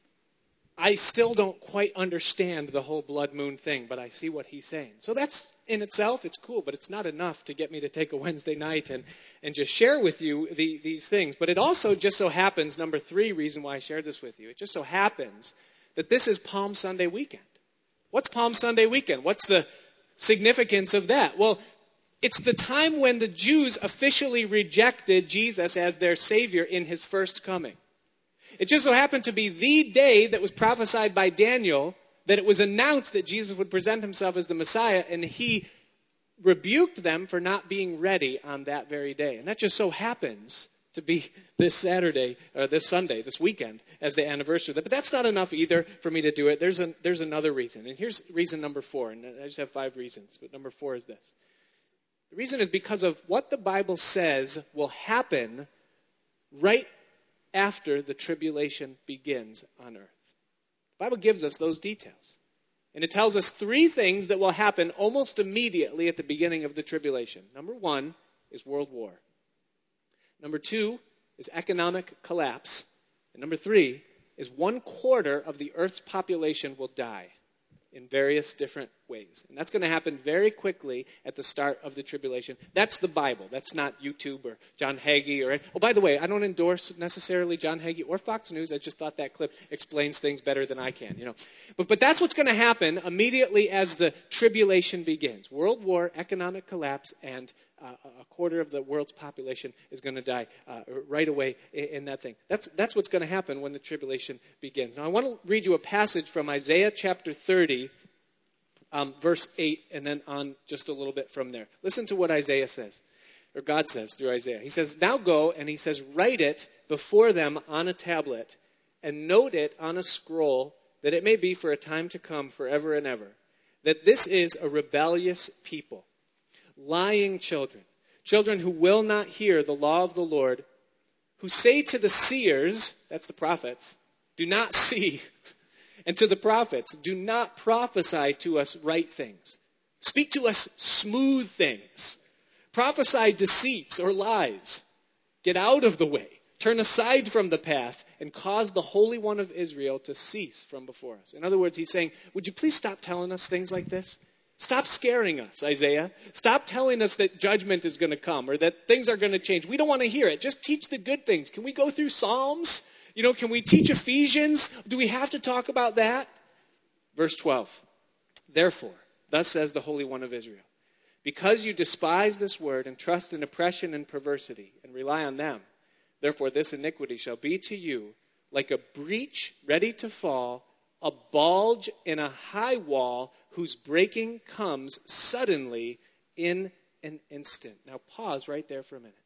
I still don't quite understand the whole blood moon thing, but I see what he's saying. So that's in itself, it's cool, but it's not enough to get me to take a Wednesday night and, and just share with you the, these things. But it also just so happens, number three reason why I shared this with you, it just so happens that this is Palm Sunday weekend. What's Palm Sunday weekend? What's the significance of that? Well, it's the time when the Jews officially rejected Jesus as their Savior in his first coming. It just so happened to be the day that was prophesied by Daniel that it was announced that Jesus would present himself as the Messiah, and he rebuked them for not being ready on that very day. And that just so happens to be this Saturday, or this Sunday, this weekend, as the anniversary. But that's not enough either for me to do it. There's, a, there's another reason. And here's reason number four. And I just have five reasons, but number four is this. The reason is because of what the Bible says will happen right after the tribulation begins on earth. The Bible gives us those details. And it tells us three things that will happen almost immediately at the beginning of the tribulation. Number one is world war. Number two is economic collapse. And number three is one quarter of the earth's population will die in various different ways. And that's going to happen very quickly at the start of the tribulation. That's the Bible. That's not YouTube or John Hagee or. Oh, by the way, I don't endorse necessarily John Hagee or Fox News. I just thought that clip explains things better than I can, you know. But, but that's what's going to happen immediately as the tribulation begins world war, economic collapse, and uh, a quarter of the world's population is going to die uh, right away in, in, that thing. That's, that's what's going to happen when the tribulation begins. Now, I want to read you a passage from Isaiah chapter 30, um, verse 8, and then on just a little bit from there. Listen to what Isaiah says, or God says through Isaiah. He says, Now go, and he says, Write it before them on a tablet, and note it on a scroll, that it may be for a time to come, forever and ever, that this is a rebellious people lying children, children who will not hear the law of the Lord, who say to the seers, that's the prophets, do not see, and to the prophets, do not prophesy to us right things. Speak to us smooth things. Prophesy deceits or lies. Get out of the way. Turn aside from the path and cause the Holy One of Israel to cease from before us. In other words, he's saying, Would you please stop telling us things like this? Stop scaring us, Isaiah. Stop telling us that judgment is going to come or that things are going to change. We don't want to hear it. Just teach the good things. Can we go through Psalms? You know, can we teach Ephesians? Do we have to talk about that? Verse 12. Therefore, thus says the Holy One of Israel, because you despise this word and trust in oppression and perversity and rely on them, therefore this iniquity shall be to you like a breach ready to fall, a bulge in a high wall whose breaking comes suddenly in an instant. Now, pause right there for a minute.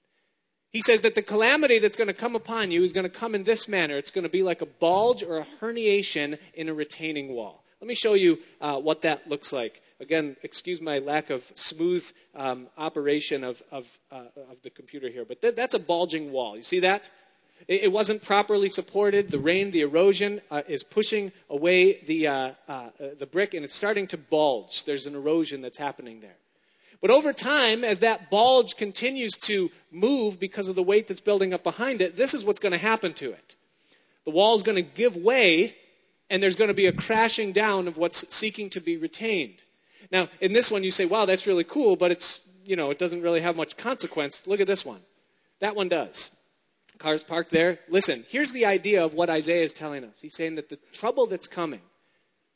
He says that the calamity that's going to come upon you is going to come in this manner. It's going to be like a bulge or a herniation in a retaining wall. Let me show you uh, what that looks like. Again, excuse my lack of smooth um, operation of, of, uh, of, the computer here, but th- that's a bulging wall. You see that? It wasn't properly supported. The rain, the erosion uh, is pushing away the, uh, uh, the brick and it's starting to bulge. There's an erosion that's happening there. But over time, as that bulge continues to move because of the weight that's building up behind it, this is what's going to happen to it. The wall is going to give way and there's going to be a crashing down of what's seeking to be retained. Now, in this one, you say, wow, that's really cool, but it's, you know, it doesn't really have much consequence. Look at this one. That one does. Cars parked there. Listen, here's the idea of what Isaiah is telling us. He's saying that the trouble that's coming,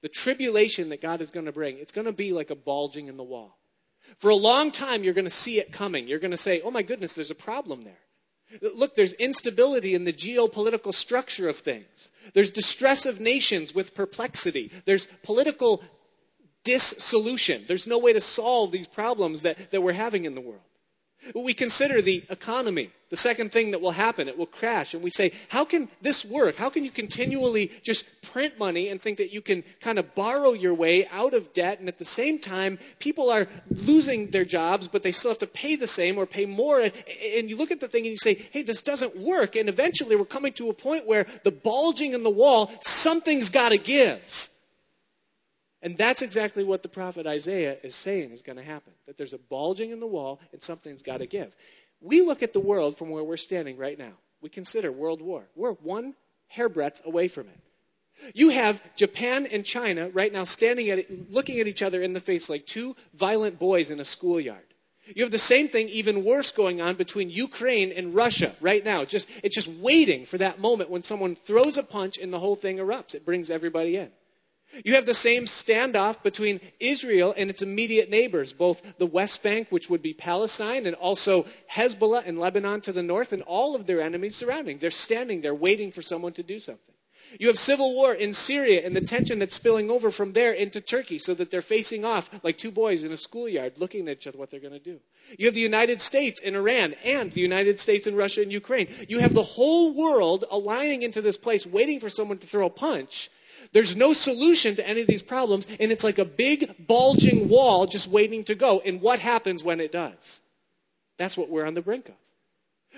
the tribulation that God is going to bring, it's going to be like a bulging in the wall. For a long time, you're going to see it coming. You're going to say, oh my goodness, there's a problem there. Look, there's instability in the geopolitical structure of things. There's distress of nations with perplexity. There's political dissolution. There's no way to solve these problems that, that we're having in the world. We consider the economy, the second thing that will happen. It will crash. And we say, how can this work? How can you continually just print money and think that you can kind of borrow your way out of debt? And at the same time, people are losing their jobs, but they still have to pay the same or pay more. And you look at the thing and you say, hey, this doesn't work. And eventually we're coming to a point where the bulging in the wall, something's got to give. And that's exactly what the prophet Isaiah is saying is going to happen that there's a bulging in the wall and something's got to give. We look at the world from where we're standing right now. We consider world war. We're one hairbreadth away from it. You have Japan and China right now standing at it, looking at each other in the face like two violent boys in a schoolyard. You have the same thing, even worse, going on between Ukraine and Russia right now. Just, it's just waiting for that moment when someone throws a punch and the whole thing erupts. It brings everybody in. You have the same standoff between Israel and its immediate neighbors, both the West Bank, which would be Palestine, and also Hezbollah and Lebanon to the north, and all of their enemies surrounding. They're standing there waiting for someone to do something. You have civil war in Syria and the tension that's spilling over from there into Turkey so that they're facing off like two boys in a schoolyard looking at each other what they're going to do. You have the United States and Iran and the United States and Russia and Ukraine. You have the whole world aligning into this place waiting for someone to throw a punch there's no solution to any of these problems, and it's like a big bulging wall just waiting to go. And what happens when it does? That's what we're on the brink of.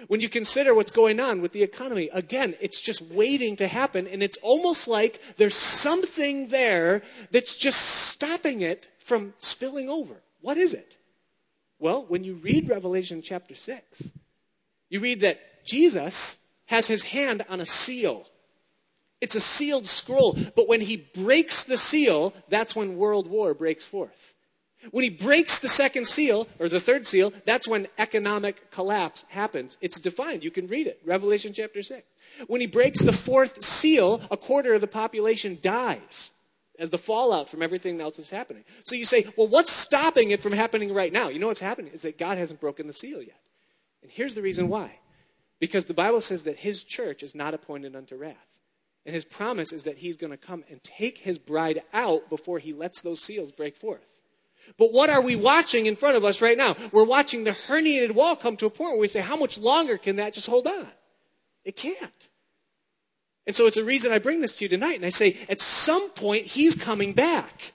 When you consider what's going on with the economy, again, it's just waiting to happen, and it's almost like there's something there that's just stopping it from spilling over. What is it? Well, when you read Revelation chapter 6, you read that Jesus has his hand on a seal. It's a sealed scroll. But when he breaks the seal, that's when world war breaks forth. When he breaks the second seal, or the third seal, that's when economic collapse happens. It's defined. You can read it. Revelation chapter 6. When he breaks the fourth seal, a quarter of the population dies as the fallout from everything else that's happening. So you say, well, what's stopping it from happening right now? You know what's happening is that God hasn't broken the seal yet. And here's the reason why. Because the Bible says that his church is not appointed unto wrath. And his promise is that he's going to come and take his bride out before he lets those seals break forth. But what are we watching in front of us right now? We're watching the herniated wall come to a point where we say, how much longer can that just hold on? It can't. And so it's a reason I bring this to you tonight. And I say, at some point, he's coming back.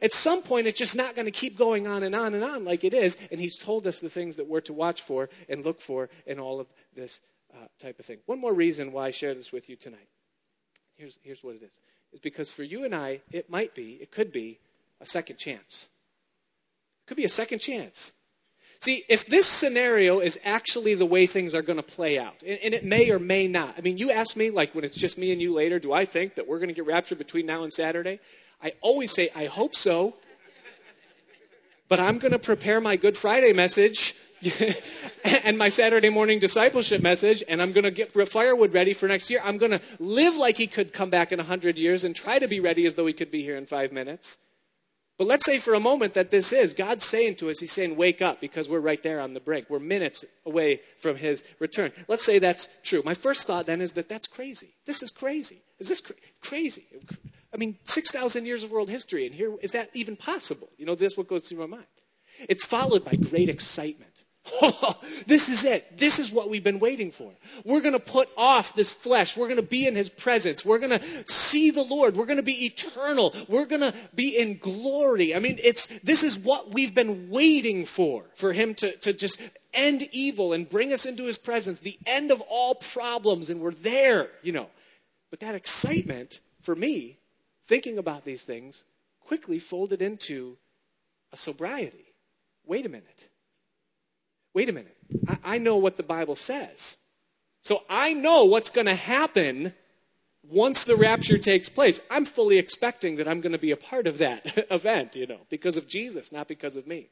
At some point, it's just not going to keep going on and on and on like it is. And he's told us the things that we're to watch for and look for in all of this uh, type of thing. One more reason why I share this with you tonight. Here's, here's what it is. Is because for you and I, it might be, it could be a second chance. It could be a second chance. See, if this scenario is actually the way things are going to play out, and, and, it may or may not. I mean, you ask me, like when it's just me and you later, do I think that we're going to get raptured between now and Saturday? I always say, I hope so. But I'm going to prepare my Good Friday message and my Saturday morning discipleship message, and I'm going to get firewood ready for next year. I'm going to live like he could come back in 100 years and try to be ready as though he could be here in five minutes. But let's say for a moment that this is God's saying to us, He's saying, Wake up, because we're right there on the brink. We're minutes away from His return. Let's say that's true. My first thought then is that that's crazy. This is crazy. Is this cra- crazy? I mean, 6,000 years of world history, and here, is that even possible? You know, this is what goes through my mind. It's followed by great excitement. this is it. This is what we've been waiting for. We're going to put off this flesh. We're going to be in his presence. We're going to see the Lord. We're going to be eternal. We're going to be in glory. I mean, it's, this is what we've been waiting for, for him to, to just end evil and bring us into his presence, the end of all problems, and we're there, you know. But that excitement, for me, thinking about these things, quickly folded into a sobriety. Wait a minute wait a minute, I, I know what the Bible says. So I know what's going to happen once the rapture takes place. I'm fully expecting that I'm going to be a part of that event, you know, because of Jesus, not because of me.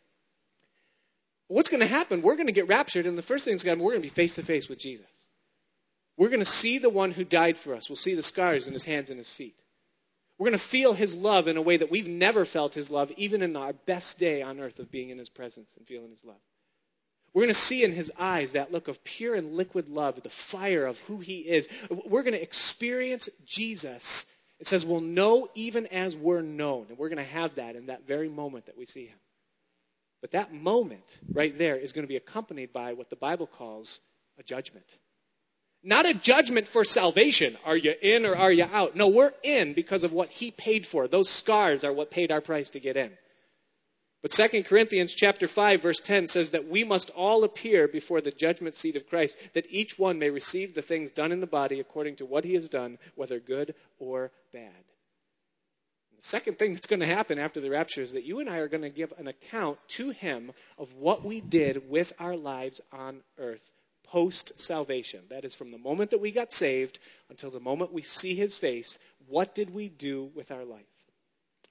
What's going to happen? We're going to get raptured, and the first thing that's going to happen, we're going to be face to face with Jesus. We're going to see the one who died for us. We'll see the scars in his hands and his feet. We're going to feel his love in a way that we've never felt his love, even in our best day on earth of being in his presence and feeling his love. We're going to see in his eyes that look of pure and liquid love, the fire of who he is. We're going to experience Jesus. It says we'll know even as we're known. And we're going to have that in that very moment that we see him. But that moment right there is going to be accompanied by what the Bible calls a judgment. Not a judgment for salvation. Are you in or are you out? No, we're in because of what he paid for. Those scars are what paid our price to get in. But 2 Corinthians chapter 5 verse 10 says that we must all appear before the judgment seat of Christ that each one may receive the things done in the body according to what he has done whether good or bad. The second thing that's going to happen after the rapture is that you and I are going to give an account to him of what we did with our lives on earth post salvation. That is from the moment that we got saved until the moment we see his face. What did we do with our life?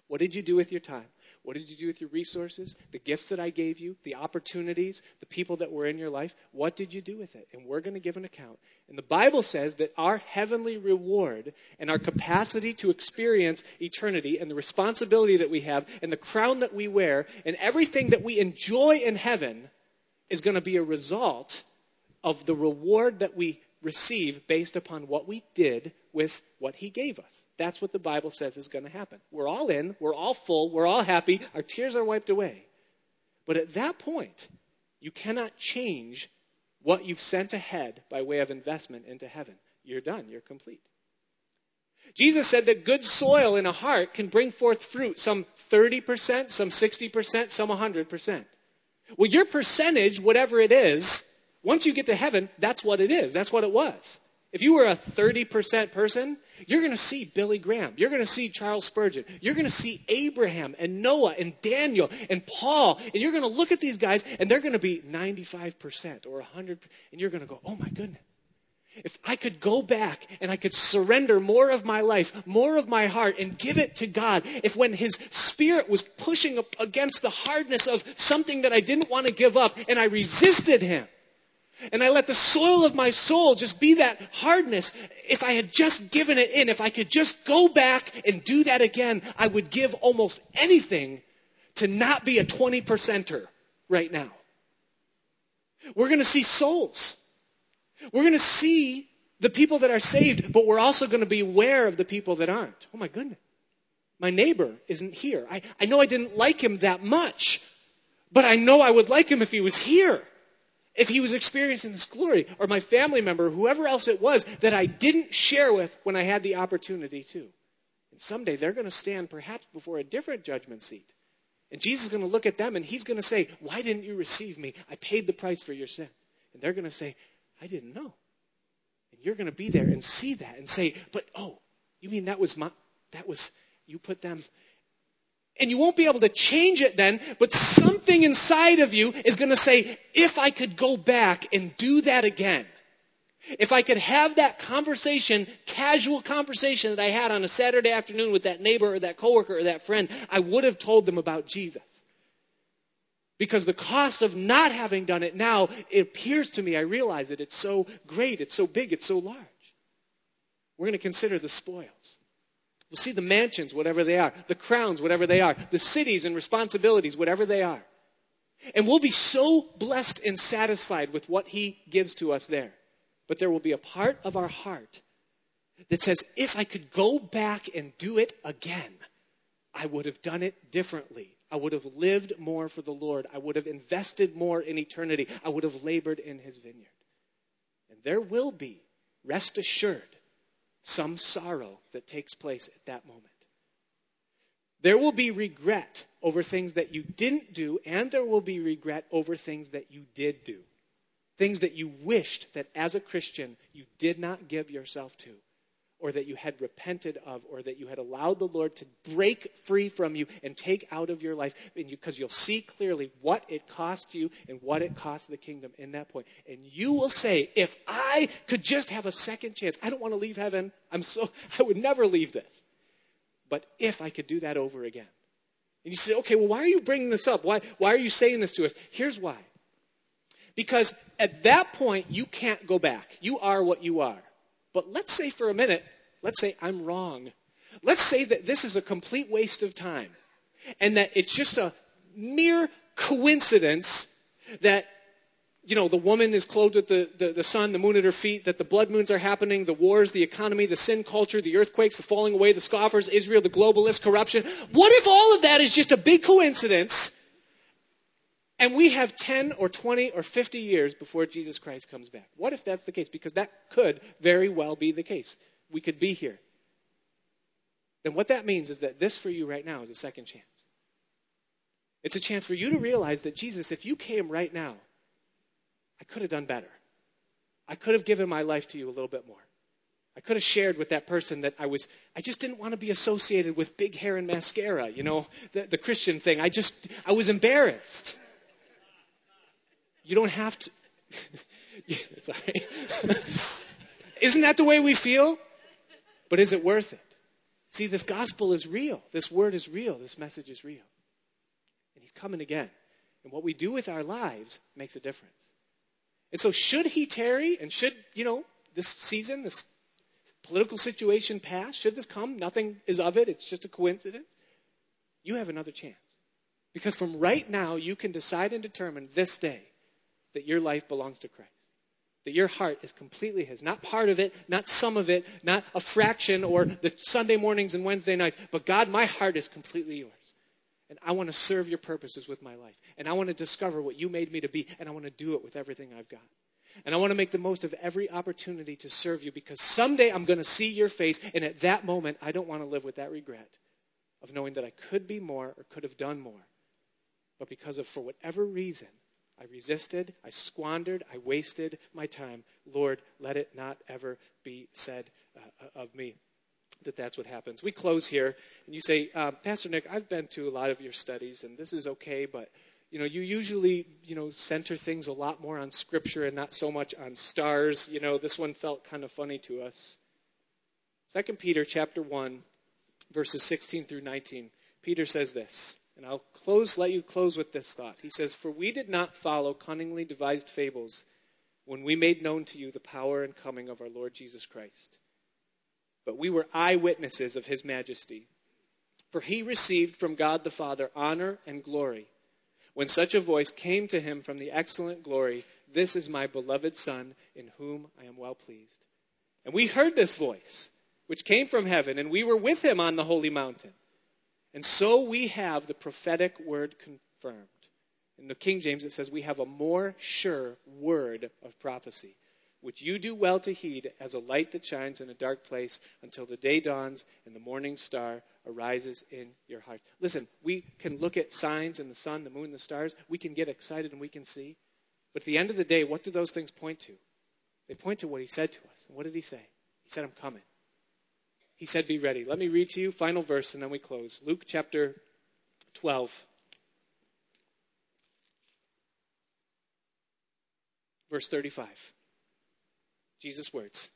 What did you do with your time? What did you do with your resources? The gifts that I gave you, the opportunities, the people that were in your life? What did you do with it? And we're going to give an account. And the Bible says that our heavenly reward and our capacity to experience eternity and the responsibility that we have and the crown that we wear and everything that we enjoy in heaven is going to be a result of the reward that we receive based upon what we did with what he gave us. That's what the Bible says is going to happen. We're all in, we're all full, we're all happy, our tears are wiped away. But at that point, you cannot change what you've sent ahead by way of investment into heaven. You're done, you're complete. Jesus said that good soil in a heart can bring forth fruit, some 30%, some 60%, some 100%. Well, your percentage, whatever it is, once you get to heaven, that's what it is. That's what it was. If you were a 30% person, you're going to see Billy Graham. You're going to see Charles Spurgeon. You're going to see Abraham and Noah and Daniel and Paul. And you're going to look at these guys and they're going to be 95% or 100 and you're going to go, "Oh my goodness. If I could go back and I could surrender more of my life, more of my heart, and give it to God, if when His Spirit was pushing against the hardness of something that I didn't want to give up and I resisted Him, and I let the soil of my soul just be that hardness. If I had just given it in, if I could just go back and do that again, I would give almost anything to not be a 20 percenter right now. We're going to see souls. We're going to see the people that are saved, but we're also going to be aware of the people that aren't. Oh my goodness. My neighbor isn't here. I, I know I didn't like him that much, but I know I would like him if he was here if he was experiencing this glory, or my family member, whoever else it was that I didn't share with when I had the opportunity to. And someday they're going to stand perhaps before a different judgment seat. And Jesus is going to look at them and he's going to say, Why didn't you receive me? I paid the price for your sins. And they're going to say, I didn't know. And you're going to be there and see that and say, But oh, you mean that was my, that was, you put them and you won't be able to change it then, but something inside of you is going to say, if I could go back and do that again, if I could have that conversation, casual conversation that I had on a Saturday afternoon with that neighbor or that coworker or that friend, I would have told them about Jesus. Because the cost of not having done it now, it appears to me, I realize it, it's so great, it's so big, it's so large. We're going to consider the spoils. We'll see the mansions, whatever they are, the crowns, whatever they are, the cities and responsibilities, whatever they are. And we'll be so blessed and satisfied with what He gives to us there. But there will be a part of our heart that says, if I could go back and do it again, I would have done it differently. I would have lived more for the Lord. I would have invested more in eternity. I would have labored in His vineyard. And there will be, rest assured, some sorrow that takes place at that moment. There will be regret over things that you didn't do, and there will be regret over things that you did do. Things that you wished that as a Christian you did not give yourself to or that you had repented of, or that you had allowed the Lord to break free from you and take out of your life, because you, will see clearly what it cost you and what it cost the kingdom in that point. And you will say, if I could just have a second chance, I don't want to leave heaven. I'm so, I would never leave this. But if I could do that over again. And you say, okay, well, why are you bringing this up? Why, why are you saying this to us? Here's why. Because at that point, you can't go back. You are what you are. But let's say for a minute, let's say I'm wrong. Let's say that this is a complete waste of time and that it's just a mere coincidence that you know, the woman is clothed with the, the, the, sun, the moon at her feet, that the blood moons are happening, the wars, the economy, the sin culture, the earthquakes, the falling away, the scoffers, Israel, the globalists, corruption. What if all of that is just a big coincidence And we have 10 or 20 or 50 years before Jesus Christ comes back. What if that's the case? Because that could very well be the case. We could be here. Then what that means is that this for you right now is a second chance. It's a chance for you to realize that Jesus, if you came right now, I could have done better. I could have given my life to you a little bit more. I could have shared with that person that I was, I just didn't want to be associated with big hair and mascara, you know, the, the Christian thing. I just, I was embarrassed. You don't have to. Isn't that the way we feel? But is it worth it? See, this gospel is real. This word is real. This message is real. And he's coming again. And what we do with our lives makes a difference. And so, should he tarry and should, you know, this season, this political situation pass, should this come, nothing is of it, it's just a coincidence, you have another chance. Because from right now, you can decide and determine this day that your life belongs to Christ. That your heart is completely His. Not part of it, not some of it, not a fraction or the Sunday mornings and Wednesday nights, but God, my heart is completely yours. And I want to serve your purposes with my life. And I want to discover what you made me to be. And I want to do it with everything I've got. And I want to make the most of every opportunity to serve you because someday I'm going to see your face. And at that moment, I don't want to live with that regret of knowing that I could be more or could have done more. But because of, for whatever reason, I resisted, I squandered, I wasted my time. Lord, let it not ever be said uh, of me that that's what happens. We close here, and you say, uh, Pastor Nick, I've been to a lot of your studies, and this is okay, but you know, you usually, you know, center things a lot more on scripture and not so much on stars. You know, this one felt kind of funny to us. Second Peter chapter 1, verses 16 through 19. Peter says this. And I'll close, let you close with this thought. He says, For we did not follow cunningly devised fables when we made known to you the power and coming of our Lord Jesus Christ. But we were eyewitnesses of his majesty. For he received from God the Father honor and glory when such a voice came to him from the excellent glory This is my beloved Son, in whom I am well pleased. And we heard this voice, which came from heaven, and we were with him on the holy mountain. And so we have the prophetic word confirmed. In the King James, it says, We have a more sure word of prophecy, which you do well to heed as a light that shines in a dark place until the day dawns and the morning star arises in your heart. Listen, we can look at signs in the sun, the moon, the stars. We can get excited and we can see. But at the end of the day, what do those things point to? They point to what he said to us. And what did he say? He said, I'm coming. He said, Be ready. Let me read to you, final verse, and then we close. Luke chapter 12. Verse 35. Jesus' words.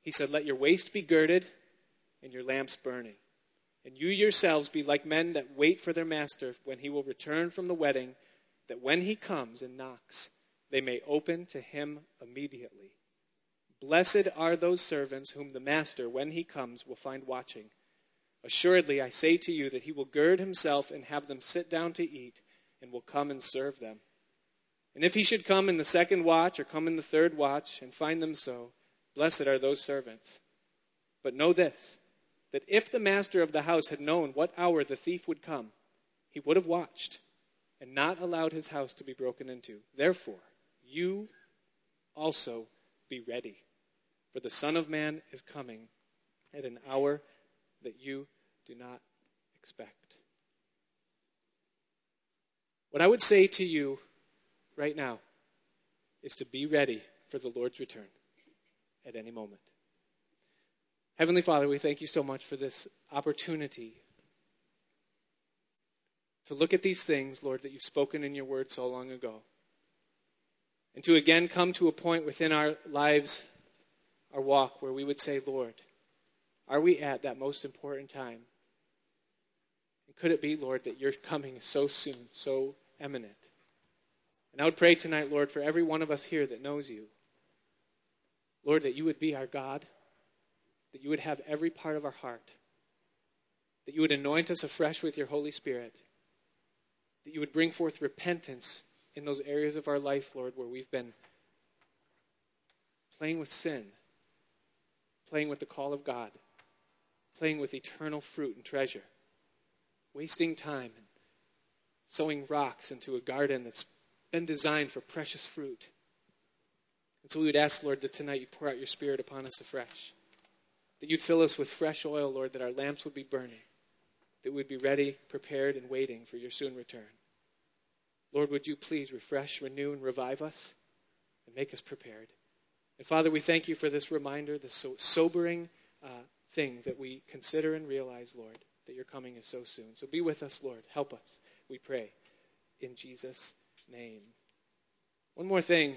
He said, Let your waist be girded and your lamps burning. And you yourselves be like men that wait for their master when he will return from the wedding, that when he comes and knocks, they may open to him immediately. Blessed are those servants whom the master, when he comes, will find watching. Assuredly, I say to you that he will gird himself and have them sit down to eat, and will come and serve them. And if he should come in the second watch or come in the third watch and find them so, blessed are those servants. But know this that if the master of the house had known what hour the thief would come, he would have watched and not allowed his house to be broken into. Therefore, you also be ready, for the Son of Man is coming at an hour that you do not expect. What I would say to you right now is to be ready for the Lord's return at any moment. Heavenly Father, we thank you so much for this opportunity to look at these things, Lord, that you've spoken in your word so long ago. And to again come to a point within our lives, our walk, where we would say, Lord, are we at that most important time? And could it be, Lord, that your coming is so soon, so imminent? And I would pray tonight, Lord, for every one of us here that knows you. Lord, that you would be our God that you would have every part of our heart, that you would anoint us afresh with your Holy Spirit, that you would bring forth repentance in those areas of our life, Lord, where we've been playing with sin, playing with the call of God, playing with eternal fruit and treasure, wasting time, and sowing rocks into a garden that's been designed for precious fruit. And so we would ask, Lord, that tonight you pour out your Spirit upon us afresh. That you'd fill us with fresh oil, Lord, that our lamps would be burning. That we'd be ready, prepared, and waiting for your soon return. Lord, would you please refresh, renew, and revive us and make us prepared? And Father, we thank you for this reminder, this so sobering uh, thing that we consider and realize, Lord, that your coming is so soon. So be with us, Lord. Help us, we pray. In Jesus' name. One more thing